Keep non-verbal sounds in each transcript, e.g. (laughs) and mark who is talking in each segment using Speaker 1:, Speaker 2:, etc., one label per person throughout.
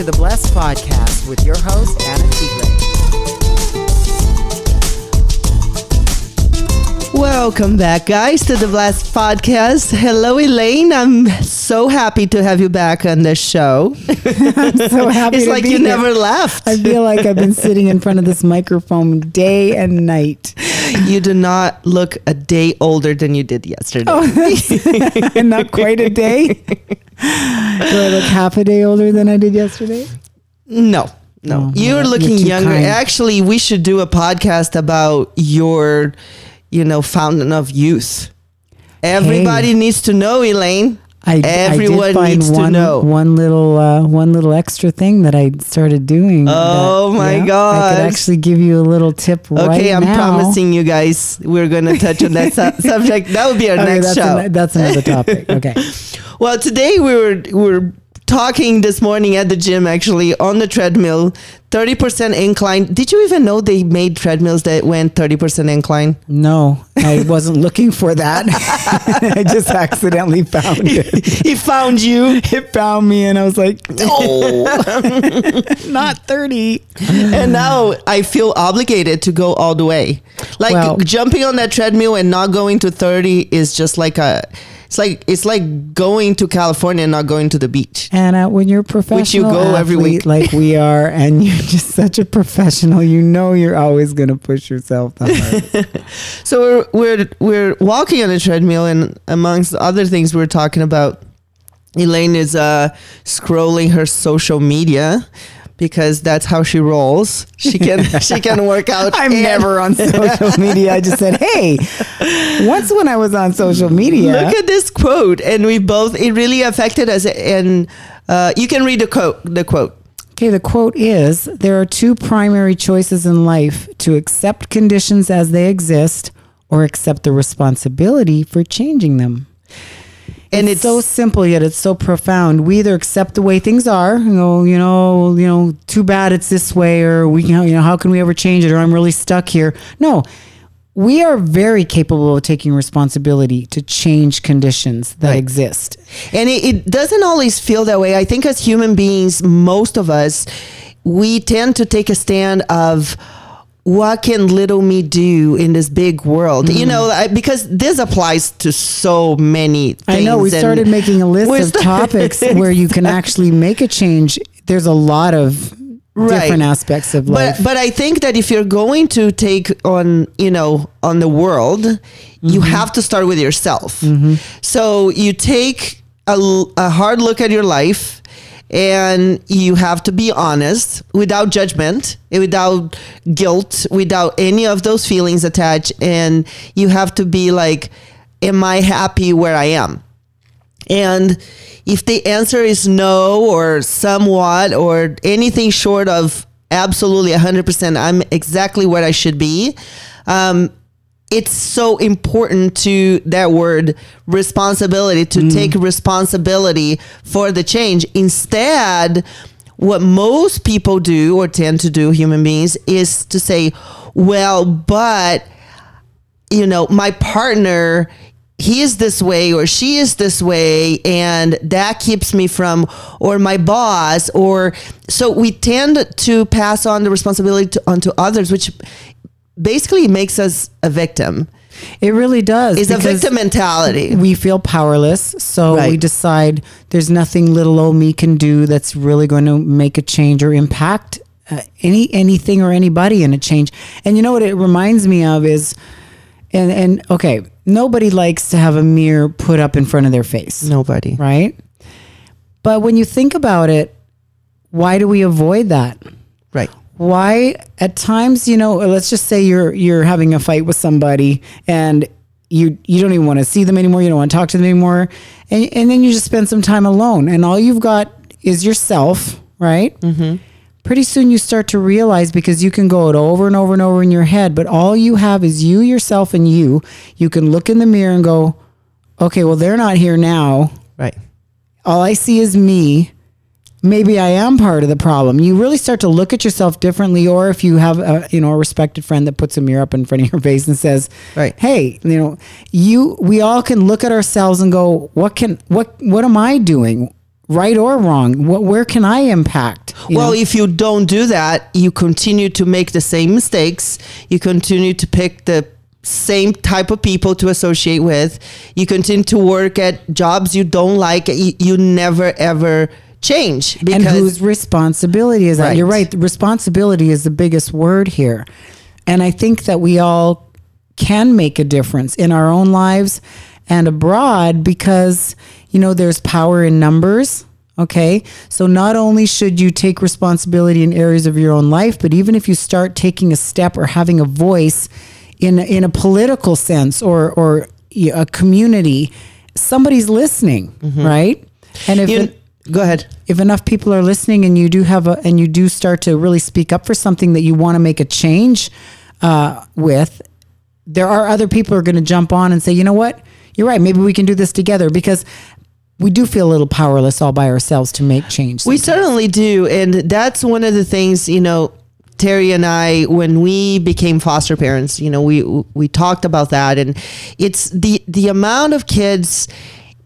Speaker 1: to the Blessed Podcast with your host, Ana Tigre.
Speaker 2: Welcome back, guys, to the Blessed Podcast. Hello, Elaine. I'm so happy to have you back on the show. (laughs)
Speaker 3: so happy
Speaker 2: it's like you
Speaker 3: here.
Speaker 2: never left.
Speaker 3: I feel like I've been sitting in front of this microphone day and night.
Speaker 2: You do not look a day older than you did yesterday.
Speaker 3: Oh, and (laughs) (laughs) not quite a day. Do I look half a day older than I did yesterday?
Speaker 2: No, no.
Speaker 3: Oh,
Speaker 2: you're looking
Speaker 3: you're
Speaker 2: younger.
Speaker 3: kind.
Speaker 2: Actually, we should do a podcast about your, you know, fountain of youth. Everybody needs to know, Elaine.
Speaker 3: I,
Speaker 2: Everyone
Speaker 3: I did find
Speaker 2: needs to
Speaker 3: one,
Speaker 2: know.
Speaker 3: one little uh, one little extra thing that I started doing.
Speaker 2: Oh
Speaker 3: that-
Speaker 2: my
Speaker 3: I could actually give you a little tip right
Speaker 2: Okay, I'm
Speaker 3: now.
Speaker 2: promising you guys we're going to touch on that su- (laughs) subject. That would be our
Speaker 3: Okay,
Speaker 2: next
Speaker 3: that's,
Speaker 2: show.
Speaker 3: an- that's another topic. (laughs) Okay.
Speaker 2: Well, today we were we were talking this morning at the gym actually on the treadmill, 30% incline. Did you even know they made treadmills that went 30% incline?
Speaker 3: No, I wasn't looking for that. (laughs) I just accidentally found it.
Speaker 2: he found you.
Speaker 3: It found me, and I was like, (laughs)
Speaker 2: Oh. (laughs)
Speaker 3: not 30.
Speaker 2: and now I feel obligated to go all the way. Like
Speaker 3: Well-
Speaker 2: jumping on that treadmill and not going to 30 is just like a it's like it's like going to California and not going to the beach.
Speaker 3: Ana, when you're a professional
Speaker 2: go every week.
Speaker 3: like we (laughs) are, and you're just such a professional, you know you're always going to push yourself. (laughs)
Speaker 2: So we're we're we're walking on the treadmill, and amongst other things, we're talking about Elaine is uh, scrolling her social media because that's how she rolls. She can (laughs) she can work out.
Speaker 3: I'm
Speaker 2: and-
Speaker 3: never on (laughs) social media. I just said, hey, once when I was on social media,
Speaker 2: Look at this quote, and we both it really affected us. And uh, you can read the quote. The quote.
Speaker 3: Okay, the quote is There are two primary choices in life to accept conditions as they exist or accept the responsibility for changing them.
Speaker 2: And
Speaker 3: it's, so simple yet it's so profound. We either accept the way things are, you know, you know, you know, too bad it's this way, or we, you know, you know, how can we ever change it, or I'm really stuck here. No, we are very capable of taking responsibility to change conditions that
Speaker 2: Right.
Speaker 3: exist.
Speaker 2: And it, it doesn't always feel that way. I think as human beings, most of us, we tend to take a stand of what can little me do in this big world? You know, I, because this applies to so many things.
Speaker 3: I know we started making a (laughs) list of
Speaker 2: started-
Speaker 3: topics where you can actually make a change. There's a lot of
Speaker 2: Right.
Speaker 3: different aspects of life.
Speaker 2: But but I think that if you're going to take on you know on the world, you
Speaker 3: Mm-hmm.
Speaker 2: have to start with yourself. So you take a hard look at your life, and you have to be honest without judgment, without guilt, without any of those feelings attached, and you have to be like, "Am I happy where I am?" And if the answer is no or somewhat or anything short of absolutely 100%, I'm exactly where I should be. Um, it's so important to that word responsibility to mm. take responsibility for the change. Instead, what most people do or tend to do, human beings, is to say, well, but you know, my partner, he is this way or she is this way, and that keeps me from, or my boss, or so we tend to pass on the responsibility to, onto others, which basically makes us a victim.
Speaker 3: it really does.
Speaker 2: It's a victim mentality.
Speaker 3: We feel powerless, so we decide there's nothing little old me can do that's really going to make a change or impact uh, any anything or anybody in a change. And you know what it reminds me of is, and and okay, nobody likes to have a mirror put up in front of their face.
Speaker 2: Nobody.
Speaker 3: right? But when you think about it, why do we avoid that?
Speaker 2: Right.
Speaker 3: Why at times, you know, let's just say you're you're having a fight with somebody and you you don't even want to see them anymore, you don't want to talk to them anymore, and and then you just spend some time alone and all you've got is yourself, right? Mm-hmm. Pretty soon you start to realize because you can go it over and over and over in your head, but all you have is you, yourself, and you. You can look in the mirror and go, okay, well, they're not here now
Speaker 2: Right.
Speaker 3: all I see is me. Maybe I am part of the problem. You really start to look at yourself differently, or if you have a you know a respected friend that puts a mirror up in front of your (laughs) face and says,
Speaker 2: Right.
Speaker 3: "Hey, you know, you we all can look at ourselves and go, what can what what am I doing right or wrong. What, where can I impact?
Speaker 2: Well,
Speaker 3: know?
Speaker 2: if you don't do that, you continue to make the same mistakes. You continue to pick the same type of people to associate with. You continue to work at jobs you don't like. You, you never ever change
Speaker 3: and whose responsibility is that?
Speaker 2: Right.
Speaker 3: You're right. Responsibility is the biggest word here. And I think that we all can make a difference in our own lives and abroad because, you know, there's power in numbers. Okay. So not only should you take responsibility in areas of your own life, but even if you start taking a step or having a voice in, in a political sense or, or a community, somebody's listening, mm-hmm. right? And if
Speaker 2: You-
Speaker 3: it-
Speaker 2: go ahead.
Speaker 3: if enough people are listening and you do have a and you do start to really speak up for something that you want to make a change uh, with, there are other people who are going to jump on and say, you know what, you're right. Maybe we can do this together because we do feel a little powerless all by ourselves to make change.
Speaker 2: We certainly do, and that's one of the things you know. Terry and I, when we became foster parents, you know, we we talked about that, and it's the the amount of kids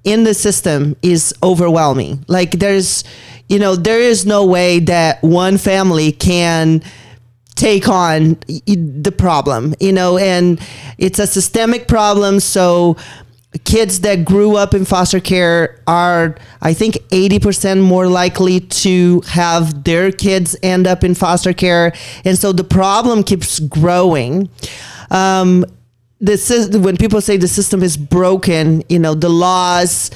Speaker 2: in the system is overwhelming. Like there's, you know, there is no way that one family can take on the problem, you know, and it's a systemic problem. So kids that grew up in foster care are, I think, 80% more likely to have their kids end up in foster care. And so the problem keeps growing. Um, the sys- when people say the system is broken, you know, the laws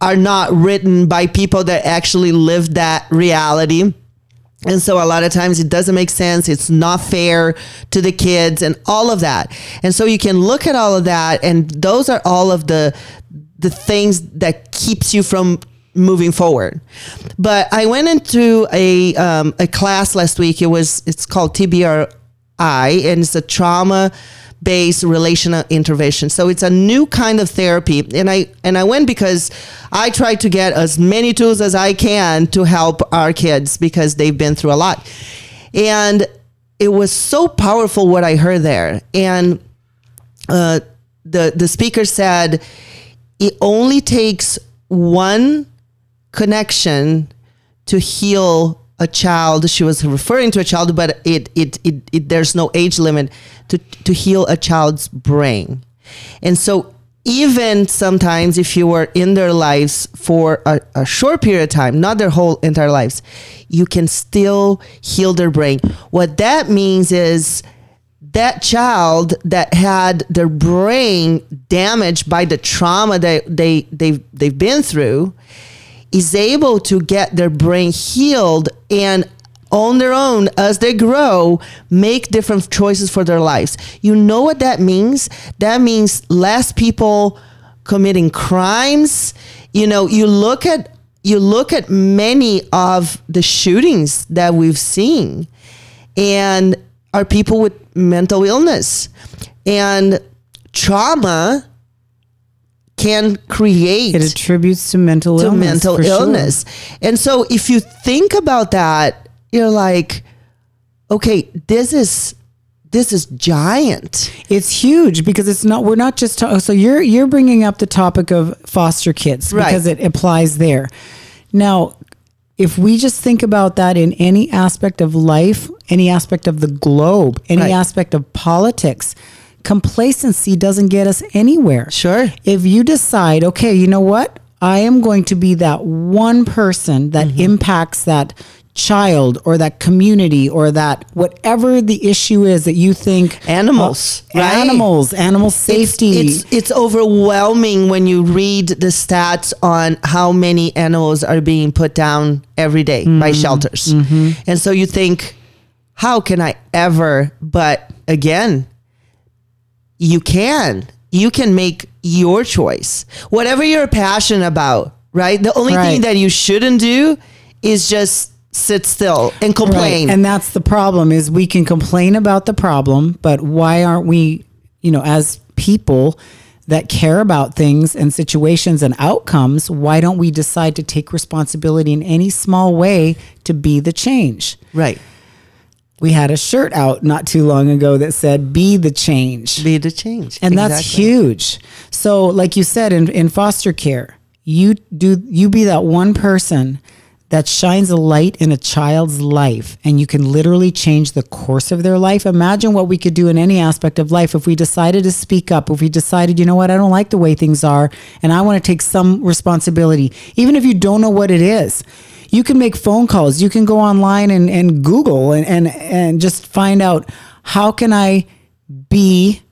Speaker 2: are not written by people that actually live that reality. And so a lot of times it doesn't make sense. It's not fair to the kids and all of that. And so you can look at all of that and those are all of the the things that keeps you from moving forward. But I went into a um, a class last week. It was it's called TBRI and it's a trauma based relational intervention. So it's a new kind of therapy and I and I went because I try to get as many tools as I can to help our kids because they've been through a lot. And it was so powerful what I heard there. And uh, the the speaker said it only takes one connection to heal a child. She was referring to a child, but it it, it, it there's no age limit to to heal a child's brain. And so even sometimes if you were in their lives for a, a short period of time, not their whole entire lives, you can still heal their brain. What that means is that child that had their brain damaged by the trauma that they they've they've been through is able to get their brain healed and on their own as they grow make different choices for their lives. You know what that means? That means less people committing crimes. You know you look at you look at many of the shootings that we've seen and are people with mental illness. And trauma can create
Speaker 3: it attributes to mental
Speaker 2: to
Speaker 3: illness.
Speaker 2: mental
Speaker 3: for sure.
Speaker 2: illness. And so if you think about that, you're like, okay, this is this is giant.
Speaker 3: It's huge because it's not. We're not just. Ta- oh, so you're you're bringing up the topic of foster kids
Speaker 2: Right.
Speaker 3: because it applies there. Now, if we just think about that in any aspect of life, any aspect of the globe, any
Speaker 2: Right.
Speaker 3: aspect of politics, complacency doesn't get us anywhere.
Speaker 2: Sure.
Speaker 3: If you decide, okay, you know what, I am going to be that one person that
Speaker 2: Mm-hmm.
Speaker 3: impacts that child or that community or that whatever the issue is that you think
Speaker 2: Animals,
Speaker 3: uh,
Speaker 2: right?
Speaker 3: animals, animal safety.
Speaker 2: It's, it's it's overwhelming when you read the stats on how many animals are being put down every day
Speaker 3: Mm-hmm.
Speaker 2: by shelters. And so you think, how can I ever? But again, you can. You can make your choice. Whatever you're passionate about, right? The only
Speaker 3: Right.
Speaker 2: thing that you shouldn't do is just sit still and complain.
Speaker 3: Right. And that's the problem is we can complain about the problem, but why aren't we, you know, as people that care about things and situations and outcomes, why don't we decide to take responsibility in any small way to be the change?
Speaker 2: right.
Speaker 3: We had a shirt out not too long ago that said be the change.
Speaker 2: Be the change.
Speaker 3: And that's huge. So, like you said, in, in foster care, you do you be that one person that shines a light in a child's life and you can literally change the course of their life. Imagine what we could do in any aspect of life if we decided to speak up, if we decided, you know what, I don't like the way things are and I want to take some responsibility, even if you don't know what it is. You can make phone calls, you can go online and, and Google and, and, and just find out how can I be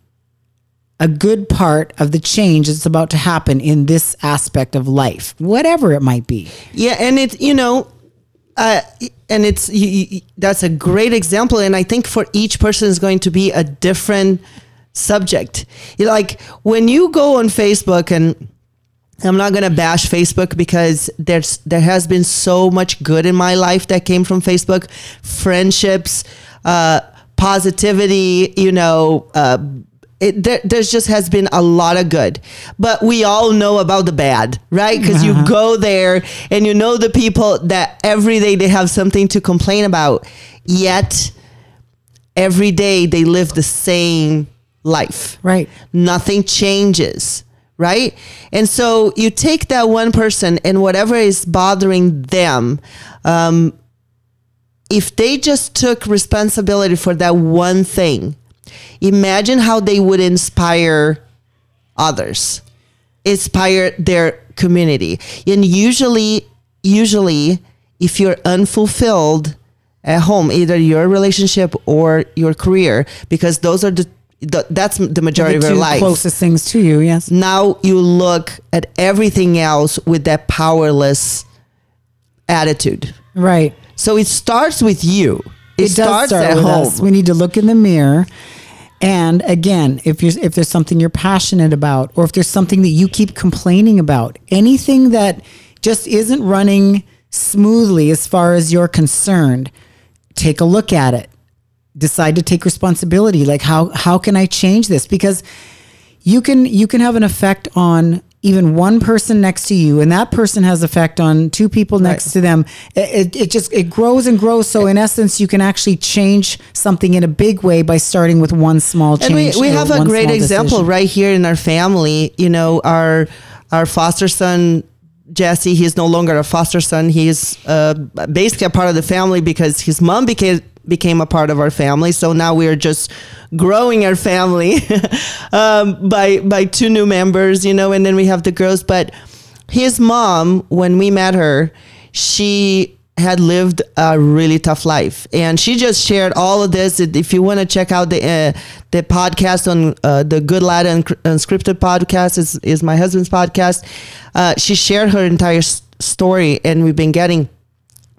Speaker 3: a good part of the change that's about to happen in this aspect of life, whatever it might be.
Speaker 2: Yeah, and it's, you know, uh, and it's you, you, that's a great example, and I think for each person is going to be a different subject. Like when you go on Facebook and. I'm not gonna bash Facebook because there's there has been so much good in my life that came from Facebook, friendships, uh, positivity, you know, uh, it, there, there's just has been a lot of good, but we all know about the bad, right? Because you (laughs) go there and you know the people that every day they have something to complain about, yet every day they live the same life.
Speaker 3: Right.
Speaker 2: Nothing changes, right? And so you take that one person and whatever is bothering them, um, if they just took responsibility for that one thing, imagine how they would inspire others inspire their community and usually usually if you're unfulfilled at home either your relationship or your career because those are the, the that's the majority
Speaker 3: the
Speaker 2: of your life
Speaker 3: closest things to you, yes.
Speaker 2: now you look at everything else with that powerless attitude
Speaker 3: Right.
Speaker 2: so it starts with you it,
Speaker 3: It
Speaker 2: starts
Speaker 3: start
Speaker 2: at
Speaker 3: with
Speaker 2: home
Speaker 3: us. We need to look in the mirror. And again, if you're if there's something you're passionate about, or if there's something that you keep complaining about, anything that just isn't running smoothly as far as you're concerned, take a look at it. Decide to take responsibility. Like how how can I change this? Because you can you can have an effect on even one person next to you and that person has effect on two people next
Speaker 2: Right.
Speaker 3: to them it, it, just it grows and grows so in essence you can actually change something in a big way by starting with one small change
Speaker 2: and we, we have a great example
Speaker 3: decision.
Speaker 2: right here in our family you know our our foster son jesse he's no longer a foster son. He's uh, basically a part of the family because his mom became became a part of our family. So now we are just growing our family (laughs) um, by by two new members you know and then we have the girls. But his mom when we met her she had lived a really tough life. And she just shared all of this. If you want to check out the uh, the podcast on uh, the good lad unscripted podcast is, is my husband's podcast uh, she shared her entire story and we've been getting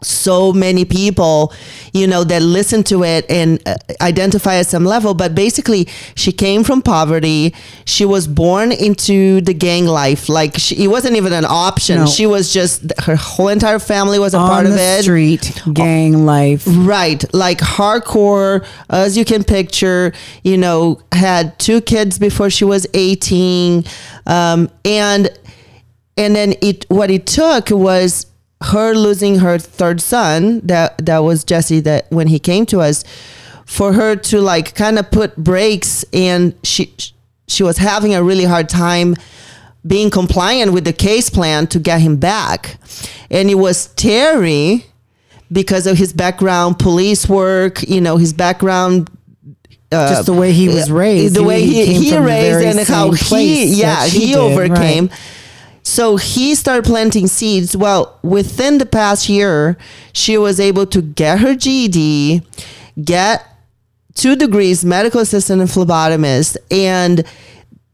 Speaker 2: so many people, you know, that listen to it and uh, identify at some level. But basically, she came from poverty. She was born into the gang life. Like she, it wasn't even an option.
Speaker 3: No.
Speaker 2: She was just her whole entire family was a
Speaker 3: on
Speaker 2: part of it.
Speaker 3: street gang life
Speaker 2: Right, like hardcore, as you can picture. You know, had two kids before she was eighteen, um, and and then it what it took was her losing her third son. That that was Jesse. That when he came to us, for her to like kind of put brakes, and she she was having a really hard time being compliant with the case plan to get him back, and it was Terry because of his background, police work, you know, his background, uh,
Speaker 3: just the way he was uh, raised
Speaker 2: the way he,
Speaker 3: came
Speaker 2: he raised and how he, yeah, he overcame.
Speaker 3: right.
Speaker 2: So he started planting seeds. Well, within the past year, she was able to get her GED, get two degrees, medical assistant and phlebotomist, and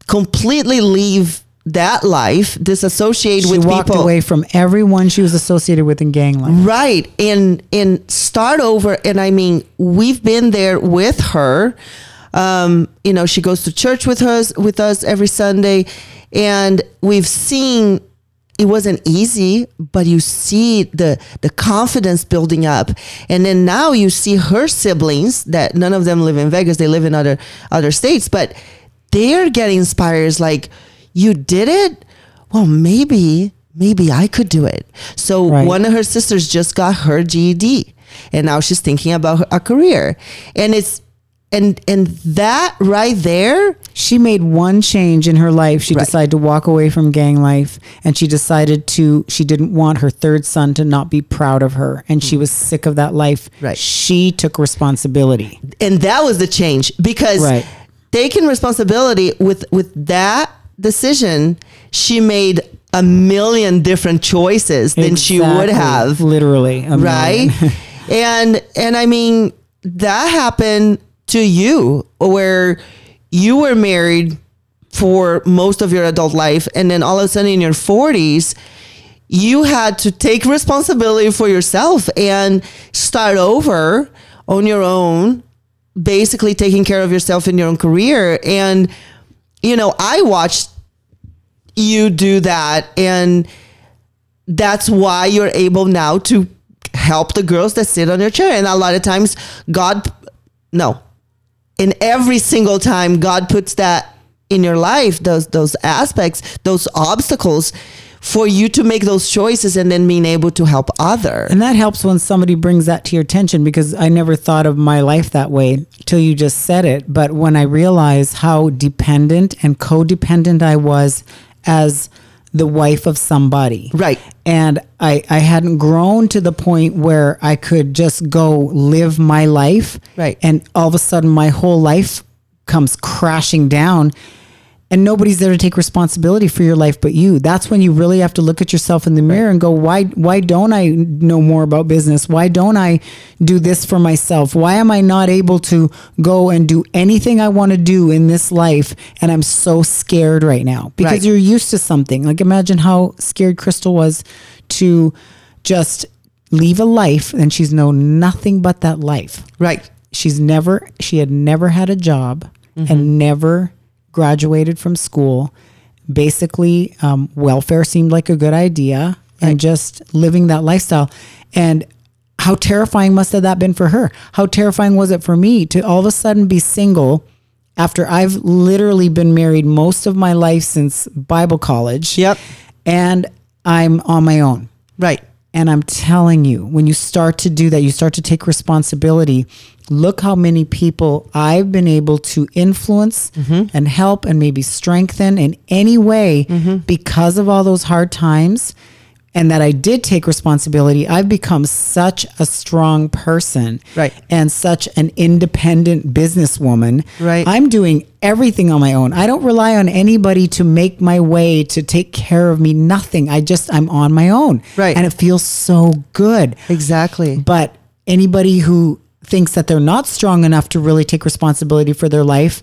Speaker 2: completely leave that life, disassociate
Speaker 3: she
Speaker 2: with
Speaker 3: walked
Speaker 2: people.
Speaker 3: away from everyone she was associated with in gang life
Speaker 2: Right. And and start over. And I mean, we've been there with her. Um, you know, she goes to church with us with us every Sunday. And we've seen it wasn't easy, but you see the the confidence building up. And then now you see her siblings that none of them live in Vegas, they live in other other states, but they're getting inspired It's like, you did it? Well, maybe maybe I could do it. So
Speaker 3: Right.
Speaker 2: one of her sisters just got her GED and now she's thinking about her, a career. And it's and and that right there
Speaker 3: She made one change in her life. She
Speaker 2: Right.
Speaker 3: decided to walk away from gang life and she decided to, she didn't want her third son to not be proud of her. And she hmm. was sick of that life.
Speaker 2: Right.
Speaker 3: She took responsibility.
Speaker 2: and that was the change because
Speaker 3: Right.
Speaker 2: taking responsibility with with that decision she made a million different choices than she would have
Speaker 3: Literally.
Speaker 2: right (laughs) and and i mean that happened to you where you were married for most of your adult life and then all of a sudden in your 40s you had to take responsibility for yourself and start over on your own basically taking care of yourself in your own career. And you know i watched you do that and that's why you're able now to help the girls that sit on your chair. And a lot of times god no in every single time god puts that in your life those those aspects those obstacles for you to make those choices and then being able to help other
Speaker 3: And that helps when somebody brings that to your attention because I never thought of my life that way till you just said it. But when I realized how dependent and codependent I was as the wife of somebody.
Speaker 2: Right.
Speaker 3: And I, I hadn't grown to the point where I could just go live my life.
Speaker 2: Right.
Speaker 3: And all of a sudden my whole life comes crashing down and nobody's there to take responsibility for your life but you. That's when you really have to look at yourself in the mirror and go why why don't i know more about business? Why don't i do this for myself? Why am i not able to go and do anything i want to do in this life and i'm so scared right now? Because
Speaker 2: Right.
Speaker 3: you're used to something. Like imagine how scared crystal was to just leave a life and she's known nothing but that life.
Speaker 2: Right.
Speaker 3: She's never she had never had a job
Speaker 2: Mm-hmm.
Speaker 3: and never graduated from school basically um, welfare seemed like a good idea and just living that lifestyle. And how terrifying must have that been for her? How terrifying was it for me to all of a sudden be single after i've literally been married most of my life since bible college
Speaker 2: Yep.
Speaker 3: and i'm on my own?
Speaker 2: Right
Speaker 3: and I'm telling you, when you start to do that, you start to take responsibility. Look how many people I've been able to influence mm-hmm. and help and maybe strengthen in any way mm-hmm. because of all those hard times. And that I did take responsibility. I've become such a strong person
Speaker 2: Right.
Speaker 3: and such an independent businesswoman.
Speaker 2: Right.
Speaker 3: I'm doing everything on my own. I don't rely on anybody to make my way, to take care of me, nothing. I just, I'm on my own.
Speaker 2: Right.
Speaker 3: And it feels so good.
Speaker 2: exactly
Speaker 3: But anybody who thinks that they're not strong enough to really take responsibility for their life,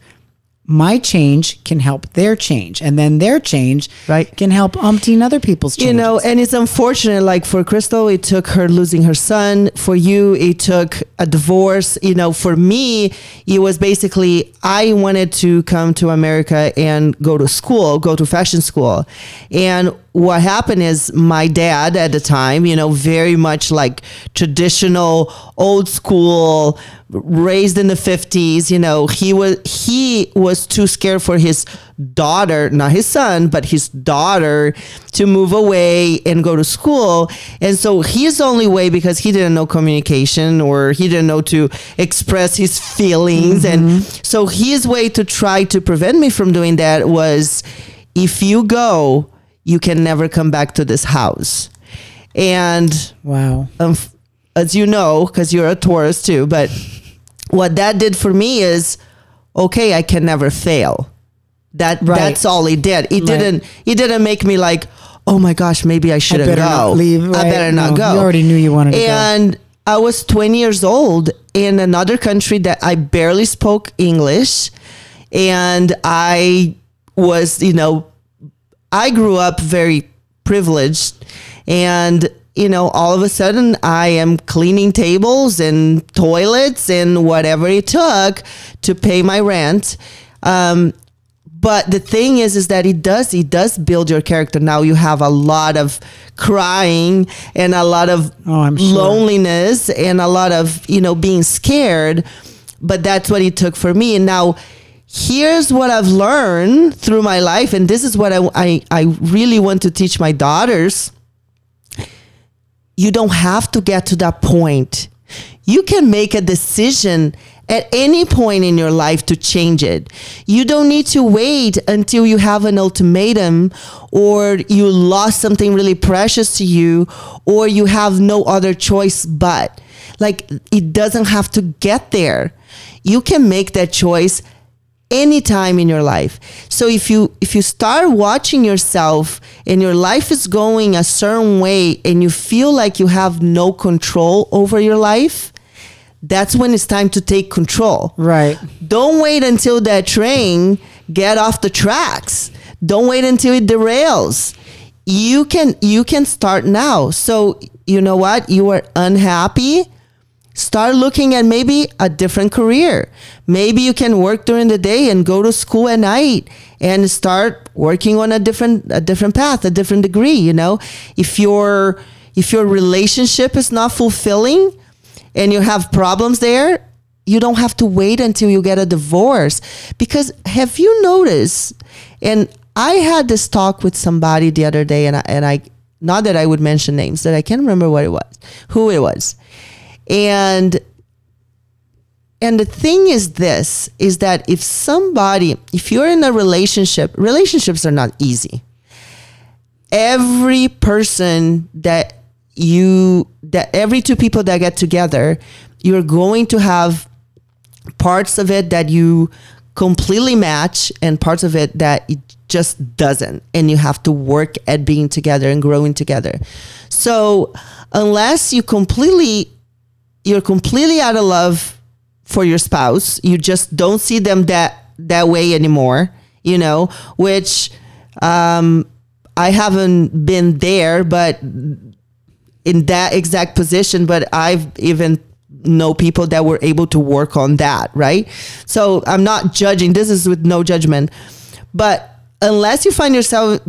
Speaker 3: my change can help their change. And then their change
Speaker 2: Right.
Speaker 3: can help umpteen other people's change.
Speaker 2: you know and it's unfortunate like for crystal it took her losing her son for you it took a divorce you know for me it was basically i wanted to come to america and go to school go to fashion school and what happened is my dad at the time you know very much like traditional old school raised in the 50s you know he was he was too scared for his daughter not his son but his daughter to move away and go to school. And so his only way because he didn't know communication or he didn't know to express his feelings and mm-hmm. so his way to try to prevent me from doing that was if you go you can never come back to this house and
Speaker 3: wow.
Speaker 2: um, as you know, because you're a Taurus too, but what that did for me is, okay, I can never fail. That
Speaker 3: Right.
Speaker 2: that's all it did. It
Speaker 3: Right.
Speaker 2: didn't. It didn't make me like, oh my gosh, maybe I shouldn't
Speaker 3: better
Speaker 2: go.
Speaker 3: not leave,
Speaker 2: I
Speaker 3: right?
Speaker 2: better not
Speaker 3: No,
Speaker 2: go.
Speaker 3: you already knew you wanted to go.
Speaker 2: And I was 20 years old in another country that I barely spoke English, and I was, you know, I grew up very privileged and you know all of a sudden I am cleaning tables and toilets and whatever it took to pay my rent. Um, but the thing is is that it does it does build your character. Now you have a lot of crying and a lot of
Speaker 3: Oh, sure.
Speaker 2: loneliness and a lot of you know being scared but that's what it took for me. And now here's what i've learned through my life and this is what i i, I really want to teach my daughters you don't have to get to that point you can make a decision at any point in your life to change it. You don't need to wait until you have an ultimatum or you lost something really precious to you or you have no other choice but. Like it doesn't have to get there. You can make that choice anytime in your life. So if you if you start watching yourself and your life is going a certain way and you feel like you have no control over your life, that's when it's time to take control.
Speaker 3: Right.
Speaker 2: Don't wait until that train get off the tracks. Don't wait until it derails. You can you can start now. So you know what? You are unhappy. Start looking at maybe a different career. Maybe you can work during the day and go to school at night and start working on a different a different path, a different degree, you know? If your if your relationship is not fulfilling, and you have problems there, you don't have to wait until you get a divorce. Because have you noticed? And I had this talk with somebody the other day, and I, and I not that I would mention names, that I can't remember what it was, who it was, and and the thing is this is that if somebody if you're in a relationship relationships are not easy. Every person that you that every two people that get together you're going to have parts of it that you completely match and parts of it that it just doesn't. And you have to work at being together and growing together. So unless you completely you're completely out of love for your spouse you just don't see them that that way anymore you know which um i haven't been there but in that exact position, but I've even know people that were able to work on that, right? So I'm not judging. This is with no judgment. But unless you find yourself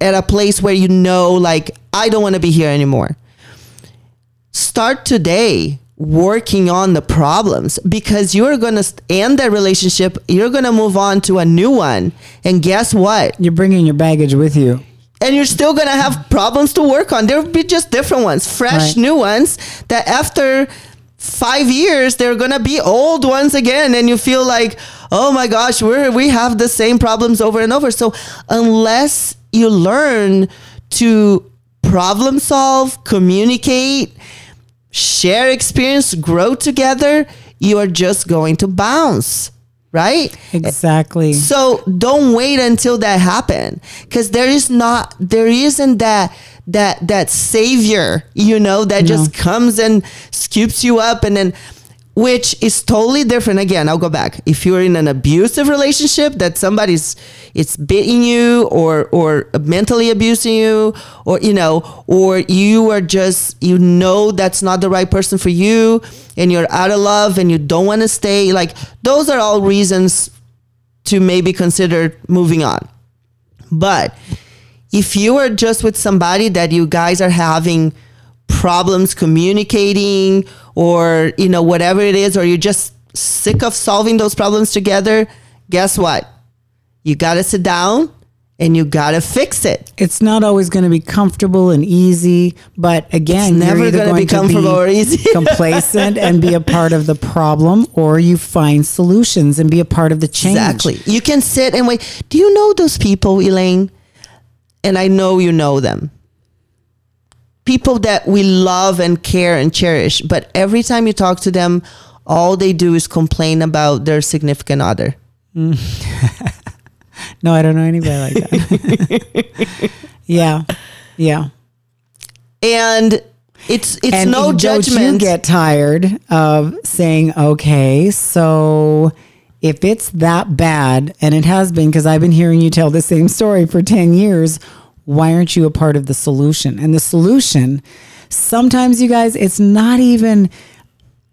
Speaker 2: at a place where you know, like, I don't want to be here anymore, start today working on the problems because you're going to end that relationship. You're going to move on to a new one. And guess what?
Speaker 3: You're bringing your baggage with you
Speaker 2: and you're still gonna have problems to work on. There'll be just different ones, fresh
Speaker 3: Right.
Speaker 2: new ones that after five years they're gonna be old ones again, and you feel like, oh my gosh, we're we have the same problems over and over. So unless you learn to problem solve, communicate, share experience, grow together, you are just going to bounce, right?
Speaker 3: exactly
Speaker 2: So don't wait until that happen because there is not there isn't that that that savior, you know, that just comes and scoops you up and then which is totally different again i'll go back if you're in an abusive relationship that somebody's it's beating you or or mentally abusing you or you know or you are just you know that's not the right person for you and you're out of love and you don't want to stay like those are all reasons to maybe consider moving on. But if you are just with somebody that you guys are having problems communicating or you know whatever it is or you're just sick of solving those problems together, guess what? You got to sit down and you got to fix it.
Speaker 3: it's not always going to be comfortable and easy, but again,
Speaker 2: It's never gonna
Speaker 3: going
Speaker 2: be comfortable or easy. (laughs)
Speaker 3: complacent and be a part of the problem, or you find solutions and be a part of the change.
Speaker 2: Exactly. You can sit and wait. Do you know those people, Elaine? And I know you know them. People that we love and care and cherish, but every time you talk to them, all they do is complain about their significant other. (laughs)
Speaker 3: No, I don't know anybody like that. (laughs) yeah, yeah.
Speaker 2: And it's it's
Speaker 3: and
Speaker 2: no judgment.
Speaker 3: you get tired of saying, okay, so if it's that bad, and it has been because I've been hearing you tell the same story for 10 years, why aren't you a part of the solution? And the solution, sometimes you guys, it's not even,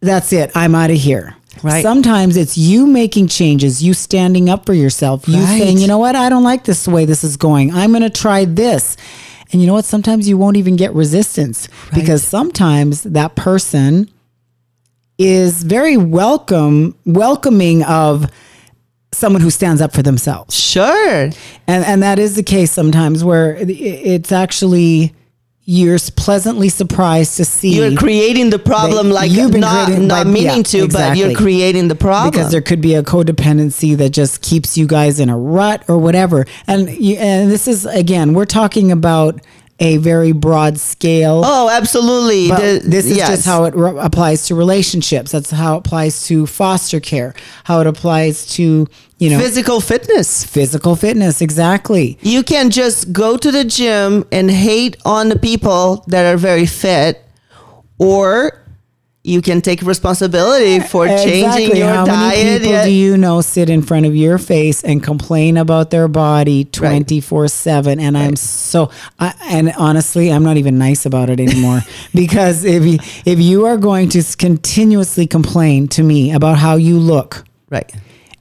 Speaker 3: that's it, I'm out of here.
Speaker 2: Right.
Speaker 3: Sometimes it's you making changes, you standing up for yourself, you
Speaker 2: Right.
Speaker 3: saying, you know what, I don't like this way this is going. I'm going to try this. And you know what? Sometimes you won't even get resistance because sometimes that person is very welcome, welcoming of someone who stands up for themselves.
Speaker 2: sure.
Speaker 3: And and that is the case sometimes where it's actually you're pleasantly surprised to see
Speaker 2: You're creating the problem like
Speaker 3: you've been
Speaker 2: not, not
Speaker 3: by-
Speaker 2: meaning
Speaker 3: yeah,
Speaker 2: to, but you're creating the problem.
Speaker 3: because there could be a codependency that just keeps you guys in a rut or whatever. And you, and this is again, we're talking about a very broad scale.
Speaker 2: oh, absolutely. The-
Speaker 3: this is
Speaker 2: yes.
Speaker 3: just how it re- applies to relationships. That's how it applies to foster care. How it applies to you know
Speaker 2: physical fitness.
Speaker 3: physical fitness. Exactly.
Speaker 2: You can just go to the gym and hate on the people that are very fit, or you can take responsibility for changing
Speaker 3: Exactly.
Speaker 2: your
Speaker 3: How
Speaker 2: diet.
Speaker 3: many people do you know sit in front of your face and complain about their body twenty four seven? And I'm so, I, and honestly, I'm not even nice about it anymore (laughs) because if you, if you are going to continuously complain to me about how you look,
Speaker 2: right.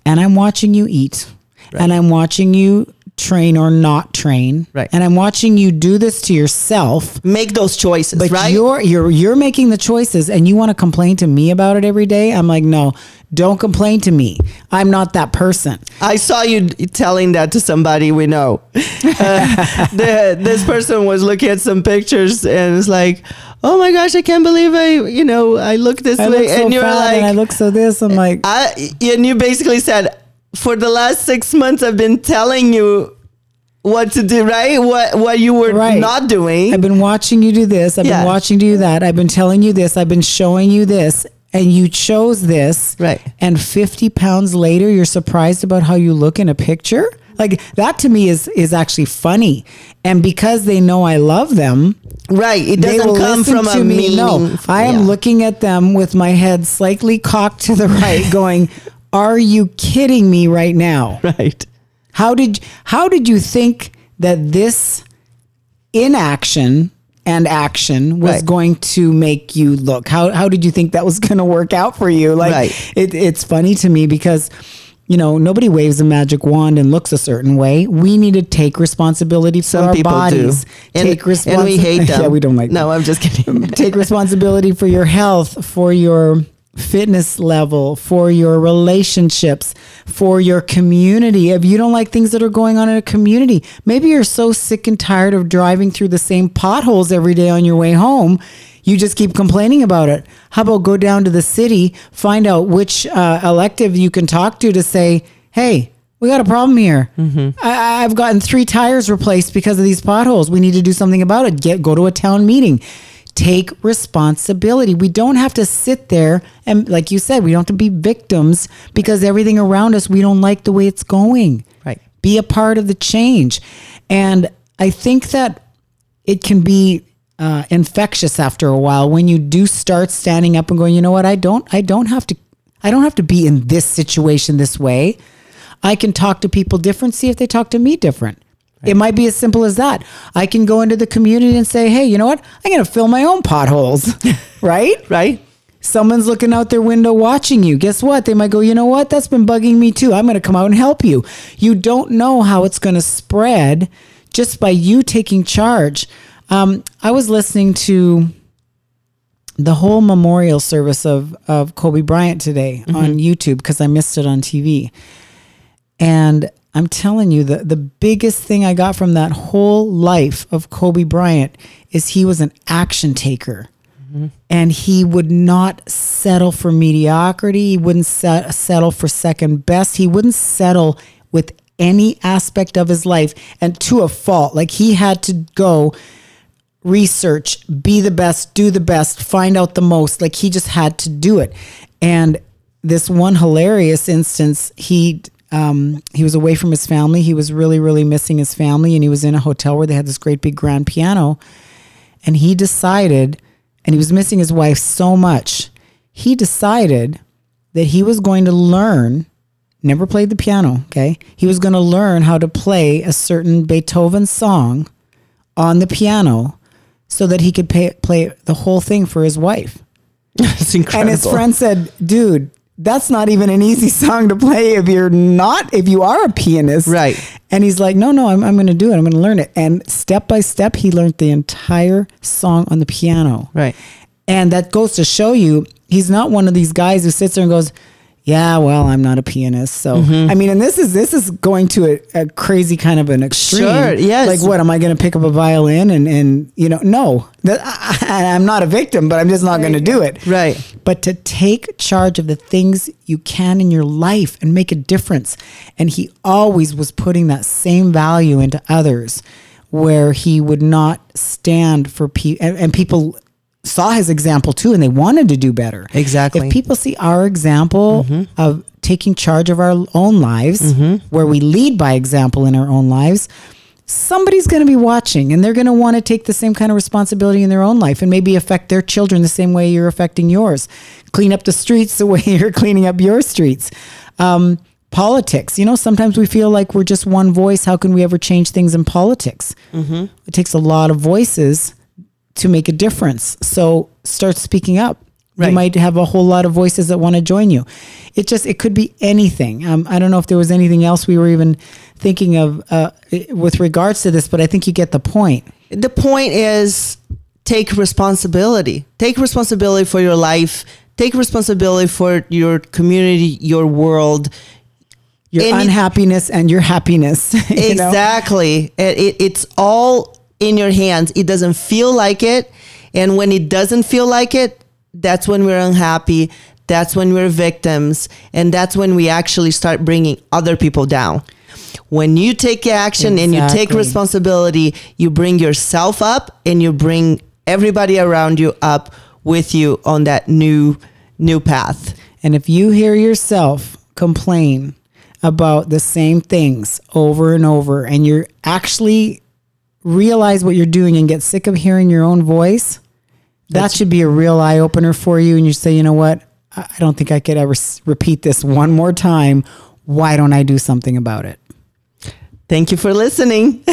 Speaker 3: and I'm watching you eat, and I'm watching you train or not train,
Speaker 2: Right.
Speaker 3: and I'm watching you do this to yourself.
Speaker 2: Make those choices,
Speaker 3: But
Speaker 2: right?
Speaker 3: you're you're you're making the choices, and you want to complain to me about it every day. I'm like, no, don't complain to me. I'm not that person.
Speaker 2: I saw you telling that to somebody we know. (laughs) Uh, the, this person was looking at some pictures and it's like, "Oh my gosh, I can't believe I, you know, I look this
Speaker 3: I
Speaker 2: way."
Speaker 3: look so
Speaker 2: and you're like,
Speaker 3: and I look so this. I'm like,
Speaker 2: I, and you basically said, "For the last six months, I've been telling you what to do, right? What what you were
Speaker 3: Right.
Speaker 2: not doing."
Speaker 3: I've been watching you do this. I've
Speaker 2: Yeah.
Speaker 3: been watching you do that. I've been telling you this. I've been showing you this. And you chose this.
Speaker 2: Right.
Speaker 3: And 50 pounds later, you're surprised about how you look in a picture? Like that to me is is actually funny. And because they know I love them,
Speaker 2: right. It doesn't come from
Speaker 3: to
Speaker 2: a
Speaker 3: me.
Speaker 2: meaning.
Speaker 3: No, I am
Speaker 2: yeah.
Speaker 3: looking at them with my head slightly cocked to the (laughs) right, going, "Are you kidding me right now? (laughs)
Speaker 2: right.
Speaker 3: How did how did you think that this inaction and action was
Speaker 2: Right.
Speaker 3: going to make you look? How how did you think that was (laughs) going to work out for you? Like
Speaker 2: Right.
Speaker 3: it, it's funny to me because you know nobody waves a magic wand and looks a certain way. We need to take responsibility for
Speaker 2: Some
Speaker 3: our bodies.
Speaker 2: do, and,
Speaker 3: take
Speaker 2: and we hate (laughs) them.
Speaker 3: yeah, we don't like.
Speaker 2: No,
Speaker 3: them.
Speaker 2: I'm just kidding.
Speaker 3: take responsibility for your health, for your fitness level, for your relationships, for your community. If you don't like things that are going on in a community, maybe you're so sick and tired of driving through the same potholes every day on your way home. You just keep complaining about it. How about go down to the city, find out which uh, elective you can talk to to say, hey, we got a problem here. I, I've gotten three tires replaced because of these potholes. We need to do something about it. Get go to a town meeting. Take responsibility. We don't have to sit there and, like you said, we don't have to be victims because everything around us we don't like the way it's going.
Speaker 2: Right.
Speaker 3: Be a part of the change, and I think that it can be uh, infectious after a while when you do start standing up and going, you know what, I don't, I don't have to, I don't have to be in this situation this way. I can talk to people different, see if they talk to me different. It might be as simple as that. I can go into the community and say, hey, you know what? I'm going to fill my own potholes, (laughs) right?
Speaker 2: right.
Speaker 3: Someone's looking out their window watching you. Guess what? They might go, you know what? That's been bugging me too. I'm going to come out and help you. You don't know how it's going to spread just by you taking charge. Um, I was listening to the whole memorial service of, of Kobe Bryant today on YouTube because I missed it on TV. And I'm telling you, the, the biggest thing I got from that whole life of Kobe Bryant is he was an action taker. Mm-hmm. And he would not settle for mediocrity. He wouldn't set, settle for second best. He wouldn't settle with any aspect of his life and to a fault. Like he had to go research, be the best, do the best, find out the most. Like he just had to do it. And this one hilarious instance, he um, he was away from his family. He was really, really missing his family, and he was in a hotel where they had this great big grand piano. And he decided, and he was missing his wife so much, he decided that he was going to learn. Never played the piano. Okay, he was going to learn how to play a certain Beethoven song on the piano so that he could pay, play the whole thing for his wife. (laughs)
Speaker 2: It's incredible.
Speaker 3: And his friend said, "Dude, that's not even an easy (laughs) song to play if you're not if you are a pianist."
Speaker 2: Right.
Speaker 3: And he's like, "No, no, I'm I'm going to do it. I'm going to learn it." And step by step he learned the entire song on the piano.
Speaker 2: Right.
Speaker 3: And that goes to show you he's not one of these guys who sits there and goes, yeah, well, I'm not a pianist, so
Speaker 2: Mm-hmm.
Speaker 3: I mean, and this is this is going to a, a crazy kind of an extreme.
Speaker 2: Sure, yes.
Speaker 3: Like, what am I going to pick up a violin and and you know, no, that, I, I'm not a victim, but I'm just not going to do it.
Speaker 2: Right.
Speaker 3: But to take charge of the things you can in your life and make a difference, and he always was putting that same value into others, where he would not stand for people, and, and people saw his example too and they wanted to do better.
Speaker 2: Exactly.
Speaker 3: If people see our example mm-hmm. of taking charge of our own lives, mm-hmm. where we lead by example in our own lives, somebody's going to be watching and they're going to want to take the same kind of responsibility in their own life and maybe affect their children the same way you're affecting yours. Clean up the streets the (laughs) way you're cleaning up your streets. Um, politics, you know, sometimes we feel like we're just one voice. How can we ever change things in politics? Mm-hmm. It takes a lot of voices to make a difference. So start speaking up.
Speaker 2: Right.
Speaker 3: You might have a whole lot of voices that want to join you. It just it could be anything. Um, I don't know if there was anything else we were even thinking of uh, with regards to this, but I think you get the point.
Speaker 2: the point is take responsibility take responsibility for your life take responsibility for your community your world
Speaker 3: Your
Speaker 2: Any-
Speaker 3: unhappiness and your happiness. (laughs) you
Speaker 2: exactly it, it, it's all in your hands. It doesn't feel like it. And when it doesn't feel like it that's when we're unhappy. That's when we're victims. And that's when we actually start bringing other people down. When you take action and you take responsibility you bring yourself up and you bring everybody around you up with you on that new new path.
Speaker 3: And if you hear yourself complain about the same things over and over, and you're actually realize what you're doing and get sick of hearing your own voice, that should be a real eye opener for you. And you say, you know what? I don't think I could ever repeat this one more time. Why don't I do something about it?
Speaker 2: Thank you for listening. (laughs)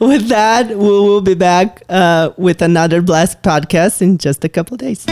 Speaker 2: with that, we will be back uh, with another blessed podcast in just a couple days.